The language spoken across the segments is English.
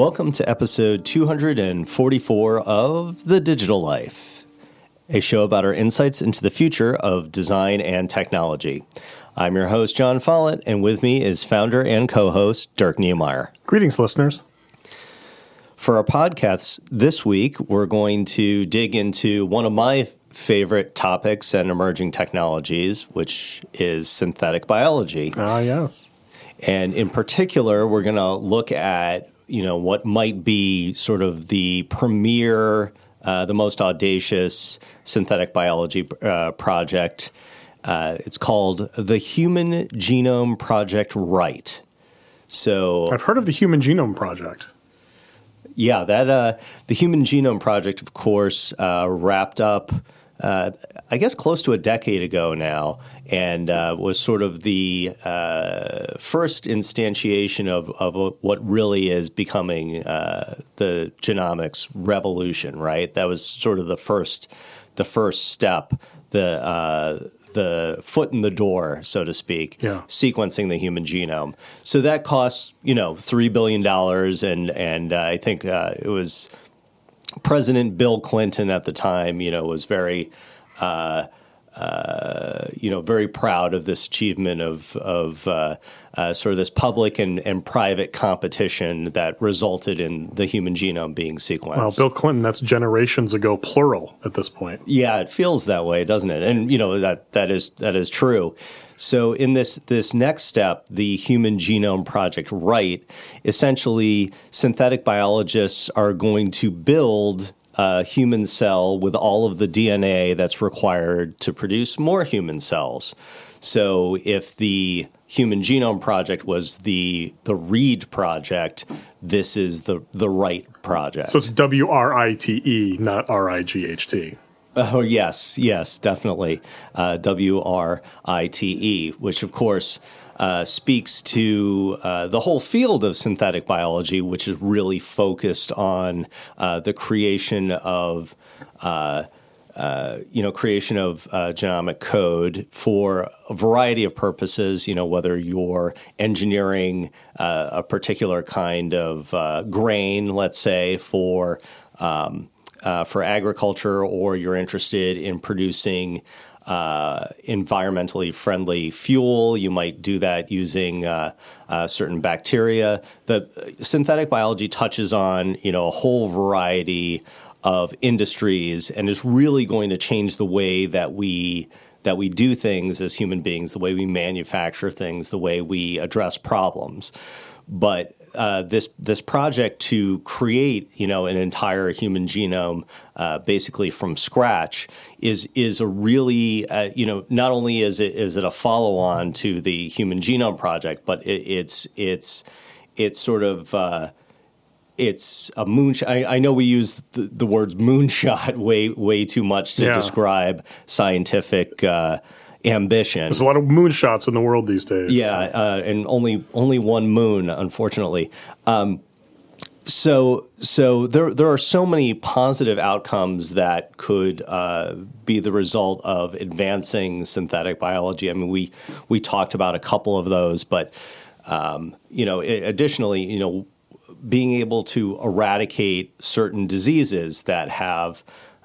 Welcome to episode 244 of The Digital Life, a show about our insights into the future of design and technology. I'm your host, Jon Follett, and with me is founder and co host Dirk Knemeyer. Greetings, listeners. For our podcast this week, we're going to dig into one of my favorite topics and emerging technologies, which is synthetic biology. Ah, yes. And in particular, we're going to look at you know what might be sort of the premier, uh, the most audacious synthetic biology uh, project. Uh, it's called the Human Genome Project Write. So I've heard of the Human Genome Project. Yeah, that uh, the Human Genome Project, of course, uh, wrapped up. Uh, I guess close to a decade ago now, and uh, was sort of the uh, first instantiation of, of what really is becoming uh, the genomics revolution. Right, that was sort of the first the first step. The the foot in the door, so to speak, yeah. sequencing the human genome. So that costs, you know, three billion dollars, and and uh, I think uh, it was President Bill Clinton at the time, you know, was very. Uh, uh, you know, very proud of this achievement of of uh, uh, sort of this public and, and private competition that resulted in the human genome being sequenced. Well, Bill Clinton, that's generations ago, plural at this point. Yeah, it feels that way, doesn't it? And you know that that is that is true. So in this this next step, the Human Genome Project Write, essentially synthetic biologists are going to build a human cell with all of the DNA that's required to produce more human cells. So if the Human Genome Project was the the READ project, this is the the Write project. So it's W R I T E, not R I G H T. Oh yes, yes, definitely. Uh, w R I T E, which of course uh, speaks to uh, the whole field of synthetic biology, which is really focused on uh, the creation of. Uh, uh, you know, creation of uh, genomic code for a variety of purposes. You know, whether you're engineering a particular kind of grain, let's say, for um, for agriculture, or you're interested in producing uh, environmentally friendly fuel. You might do that using uh, uh, certain bacteria. The synthetic biology touches on you know a whole variety of industries and is really going to change the way that we that we do things as human beings, the way we manufacture things, the way we address problems. But uh, this this project to create you know an entire human genome uh, basically from scratch is is a really uh, you know not only is it is it a follow on to the Human Genome Project, but it, it's it's it's sort of uh, it's a moonshot. I, I, know we use the, the, words moonshot way way too much to yeah. describe scientific uh, ambition. There's a lot of moonshots in the world these days. Yeah, uh, and only only one moon, unfortunately. Um, so so there there are so many positive outcomes that could uh, be the result of advancing synthetic biology. I mean, we we talked about a couple of those, but um, you know, additionally, you know, being able to eradicate certain diseases that have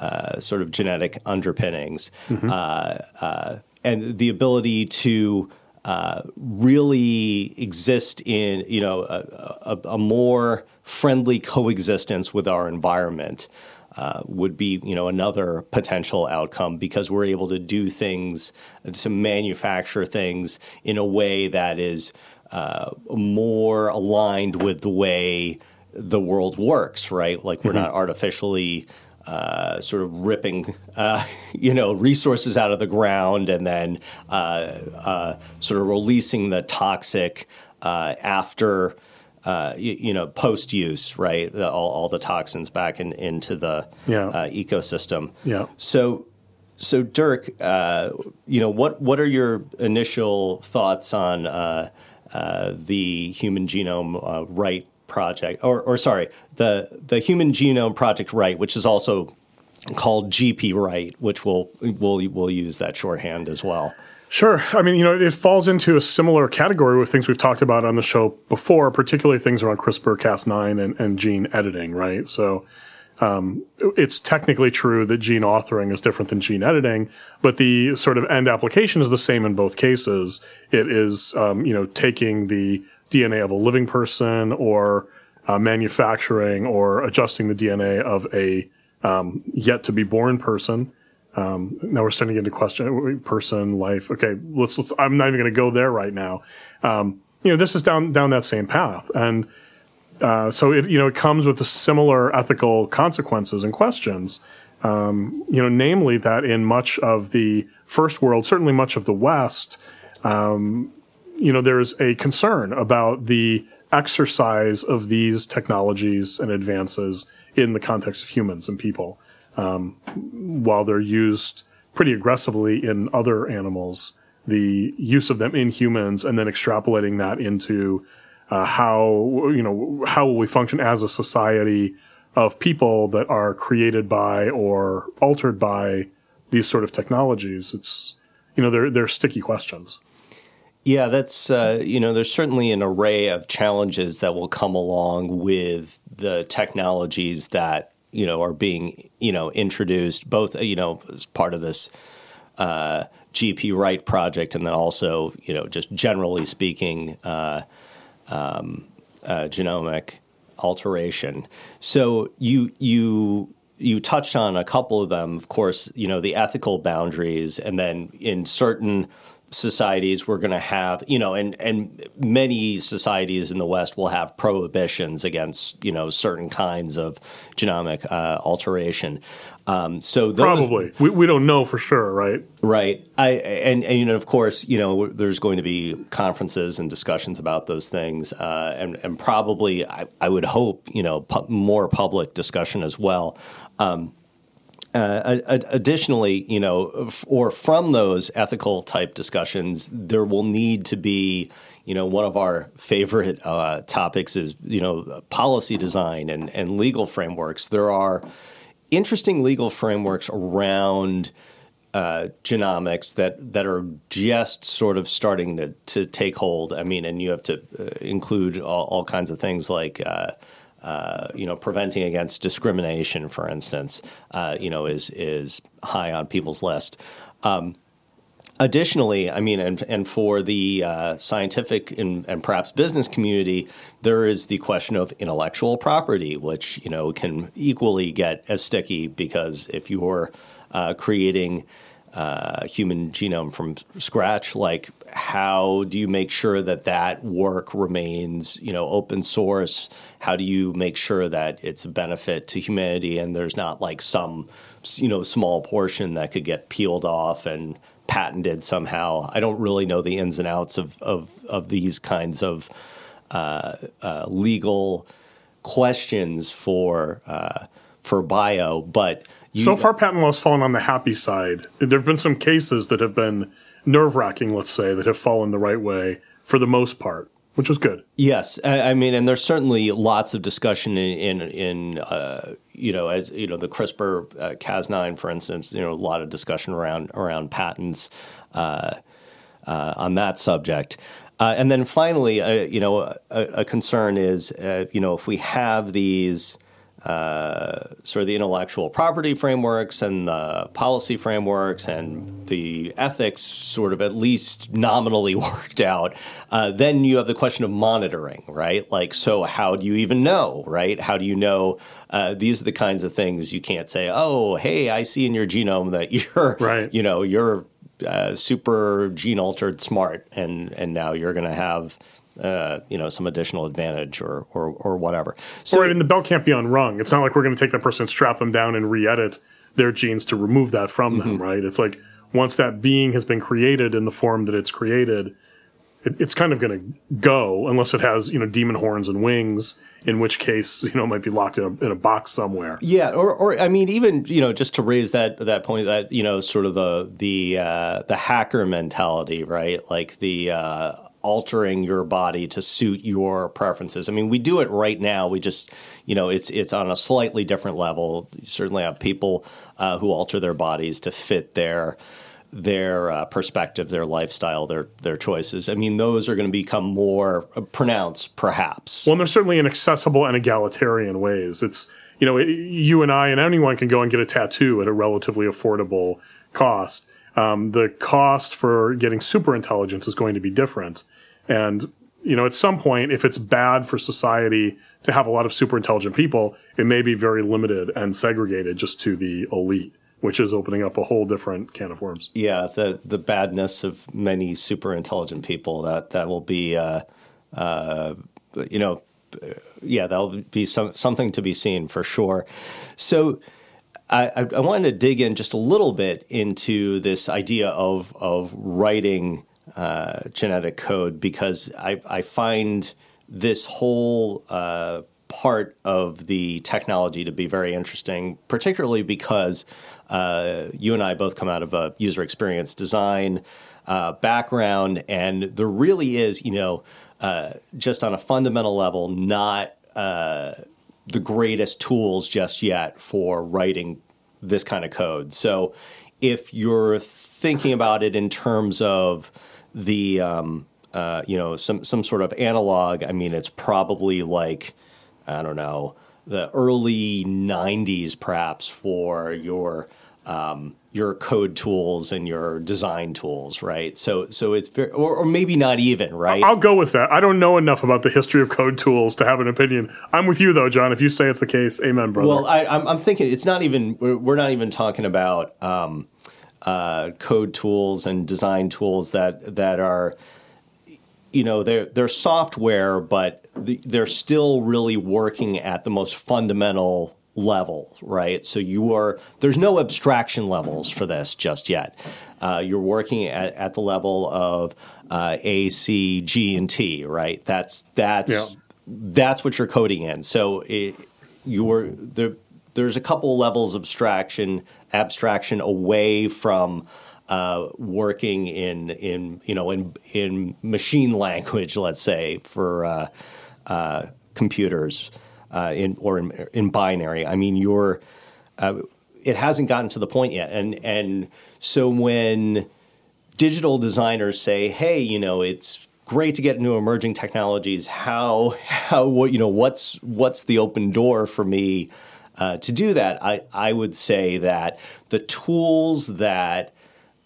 uh, sort of genetic underpinnings. Mm-hmm. Uh, uh and the ability to uh, really exist in you know a, a, a, more friendly coexistence with our environment uh, would be you know another potential outcome because we're able to do things to manufacture things in a way that is uh, more aligned with the way the world works right like we're mm-hmm. not artificially uh, sort of ripping, uh, you know, resources out of the ground and then uh, uh sort of releasing the toxic uh, after, you, you, know, post use, right? The, all, all, the toxins back in, into the yeah. ecosystem. Yeah. So, so Dirk, you know, what what are your initial thoughts on the Human Genome Write project, or, or sorry, the the Human Genome Project Write, which is also called GP Write, which we'll we'll we'll use that shorthand as well. Sure. I mean, you know, it falls into a similar category with things we've talked about on the show before, particularly things around CRISPR Cas9 and, and gene editing, right? So, um, it's technically true that gene authoring is different than gene editing, but the sort of end application is the same in both cases. It is, um, you know, taking the DNA of a living person or uh, manufacturing or adjusting the DNA of a um, yet to be born person. Um, now we're starting into question person life. Okay, let's. let's I'm not even going to go there right now. Um, you know, this is down down that same path, and uh, so it you know it comes with the similar ethical consequences and questions. Um, you know, namely that in much of the first world, certainly much of the West, um, you know, there's a concern about the exercise of these technologies and advances in the context of humans and people, um, while they're used pretty aggressively in other animals. The use of them in humans and then extrapolating that into uh, how you know how will we function as a society of people that are created by or altered by these sort of technologies. It's you know they're they're sticky questions. Yeah, that's uh, you know there's certainly an array of challenges that will come along with the technologies that you know are being you know introduced both you know as part of this uh, GP Write project and then also you know just generally speaking uh, um, uh, genomic alteration. So you you you touched on a couple of them, of course, you know, the ethical boundaries, and then in certain societies we're going to have you know and and many societies in the west will have prohibitions against you know certain kinds of genomic uh, alteration. Um, so those, probably. We, we don't know for sure right? Right. I and, and you know of course you know there's going to be conferences and discussions about those things uh, and and probably I, I would hope you know pu- more public discussion as well. Um, uh, additionally, you know, or from those ethical type discussions, there will need to be, you know, one of our favorite uh, topics is, you know, policy design and, and legal frameworks. There are interesting legal frameworks around uh, genomics that that are just sort of starting to to take hold. I mean, and you have to uh, include all, all, kinds of things like uh, uh, you know, preventing against discrimination, for instance, uh, you know, is is high on people's list. Um, additionally, I mean, and, and for the uh, scientific and, and, perhaps business community, there is the question of intellectual property, which you know can equally get as sticky because if you're uh, creating uh, human genome from scratch like how do you make sure that that work remains you know open source? How do you make sure that it's a benefit to humanity and there's not like some you know small portion that could get peeled off and patented somehow? I don't really know the ins and outs of of, of these kinds of uh, uh, legal questions for uh, for bio but you, so far, patent law has fallen on the happy side. There have been some cases that have been nerve wracking, let's say, that have fallen the right way for the most part, which is good. Yes, I mean, and there's certainly lots of discussion in in, in uh, you know as you know the CRISPR uh, Cas9, for instance. You know, a lot of discussion around around patents uh, uh on that subject. Uh, and then finally, uh, you know, a, a concern is, you know, if we have these uh, sort of the intellectual property frameworks and the policy frameworks and the ethics sort of at least nominally worked out, uh, then you have the question of monitoring, right? Like, so how do you even know, right? How do you know uh, these are the kinds of things you can't say, oh, hey, I see in your genome that you're, right. you know, you're uh, super gene altered smart, and and now you're going to have uh, you know some additional advantage or or, or whatever. So, right, and the bell can't be unrung. It's not like we're going to take that person, strap them down, and re-edit their genes to remove that from them. Mm-hmm. Right? It's like once that being has been created in the form that it's created, it, it's kind of going to go unless it has you know demon horns and wings. In which case, you know, it might be locked in a, in a box somewhere. Yeah, or, or I mean, even you know, just to raise that that point, that you know, sort of the the uh, the hacker mentality, right? Like the uh, altering your body to suit your preferences. I mean, we do it right now. We just, you know, it's it's on a slightly different level. You certainly have people uh, who alter their bodies to fit their their uh, perspective, their lifestyle, their their choices. I mean, those are going to become more pronounced, perhaps. Well, they're certainly in accessible and egalitarian ways. It's you know, you and I and anyone can go and get a tattoo at a relatively affordable cost. Um, the cost for getting super intelligence is going to be different, and you know, at some point, if it's bad for society to have a lot of super intelligent people, it may be very limited and segregated just to the elite which is opening up a whole different can of worms. Yeah, the the badness of many super intelligent people that that will be, uh, uh, you know, yeah, that'll be some, something to be seen for sure. So. I, I wanted to dig in just a little bit into this idea of of writing uh, genetic code because I, I find this whole uh, part of the technology to be very interesting, particularly because uh, you and I both come out of a user experience design uh, background, and there really is, you know, uh, just on a fundamental level, not uh, the greatest tools just yet for writing this kind of code. So if you're thinking about it in terms of the um, uh, you know some some sort of analog, I mean, it's probably like I don't know the early '90s, perhaps for your um, your code tools and your design tools, right? So, so it's very, or, or, maybe not even, right? I'll go with that. I don't know enough about the history of code tools to have an opinion. I'm with you though, Jon. If you say it's the case, amen, brother. Well, I, am thinking it's not even. We're not even talking about um, uh, code tools and design tools that that are you know they're they're software, but they're still really working at the most fundamental level, right? So you are there's no abstraction levels for this just yet. Uh, you're working at, at the level of uh, A, C, G, and T, right? That's that's yeah. that's what you're coding in. So it, you're there. There's a couple levels of abstraction abstraction away from uh, working in in you know in in machine language, let's say for uh, computers uh, in or in, in, binary. I mean, you're uh, it hasn't gotten to the point yet, and and so when digital designers say, "Hey, you know, it's great to get into emerging technologies. How how what you know what's what's the open door for me uh, to do that?" I I would say that the tools that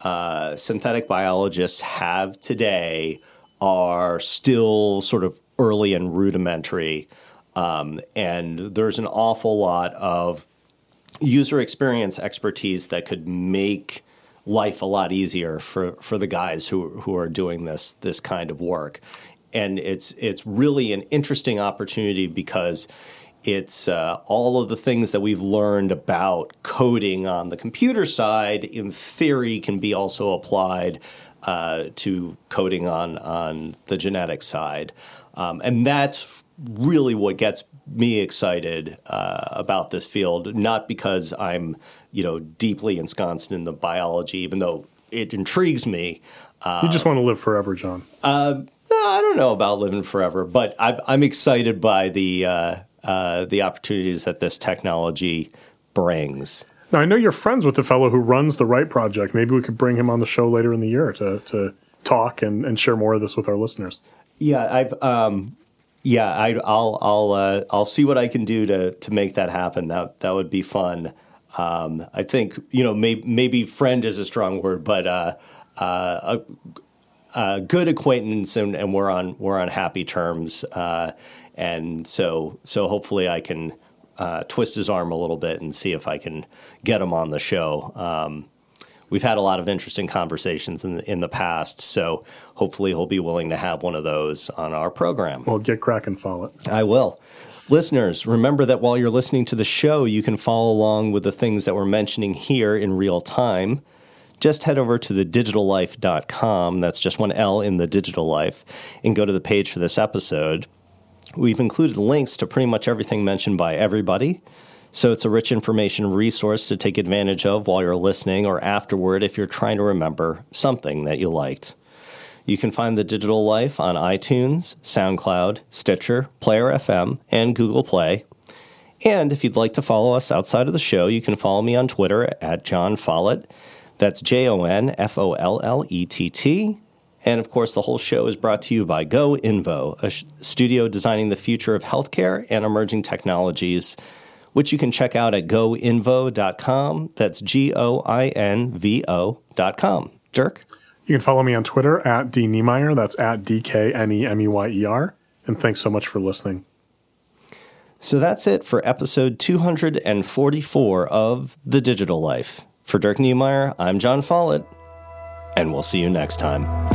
uh, synthetic biologists have today are still sort of early and rudimentary. Um, and there's an awful lot of user experience expertise that could make life a lot easier for, for the guys who, who are doing this this kind of work. And it's it's really an interesting opportunity because it's uh, all of the things that we've learned about coding on the computer side, in theory, can be also applied uh, to coding on, on the genetic side. Um, and that's really what gets me excited uh, about this field, not because I'm, you know, deeply ensconced in the biology, even though it intrigues me. you just want to live forever, Jon. Uh, no, I don't know about living forever, but I'm, I'm excited by the uh, uh, the opportunities that this technology brings. Now, I know you're friends with the fellow who runs the Write Project. Maybe we could bring him on the show later in the year to, to talk and, and share more of this with our listeners. Yeah, I've um, yeah, I, will I'll uh, I'll see what I can do to to make that happen. That that would be fun. Um, I think you know may, maybe friend is a strong word, but uh, uh, a, a, good acquaintance, and, and, we're on we're on happy terms. Uh, and so so hopefully I can uh, twist his arm a little bit and see if I can get him on the show. Um, we've had a lot of interesting conversations in the, in the past, so hopefully he'll be willing to have one of those on our program. Well, get cracking, Follett. I will. Listeners, remember that while you're listening to the show, you can follow along with the things that we're mentioning here in real time. Just head over to thedigitallife.com, that's just one L in the digital life, and go to the page for this episode. We've included links to pretty much everything mentioned by everybody. So it's a rich information resource to take advantage of while you're listening or afterward if you're trying to remember something that you liked. You can find The Digital Life on iTunes, SoundCloud, Stitcher, Player FM, and Google Play. And if you'd like to follow us outside of the show, you can follow me on Twitter at Jon Follett. That's J O N F O L L E T T. And of course, the whole show is brought to you by Go Invo, a studio designing the future of healthcare and emerging technologies, which you can check out at goinvo.com. That's G O I N V O.com. Dirk? You can follow me on Twitter at D Knemeyer. That's at D K N E M E Y E R. And thanks so much for listening. So that's it for episode 244 of The Digital Life. For Dirk Knemeyer, I'm Jon Follett, and we'll see you next time.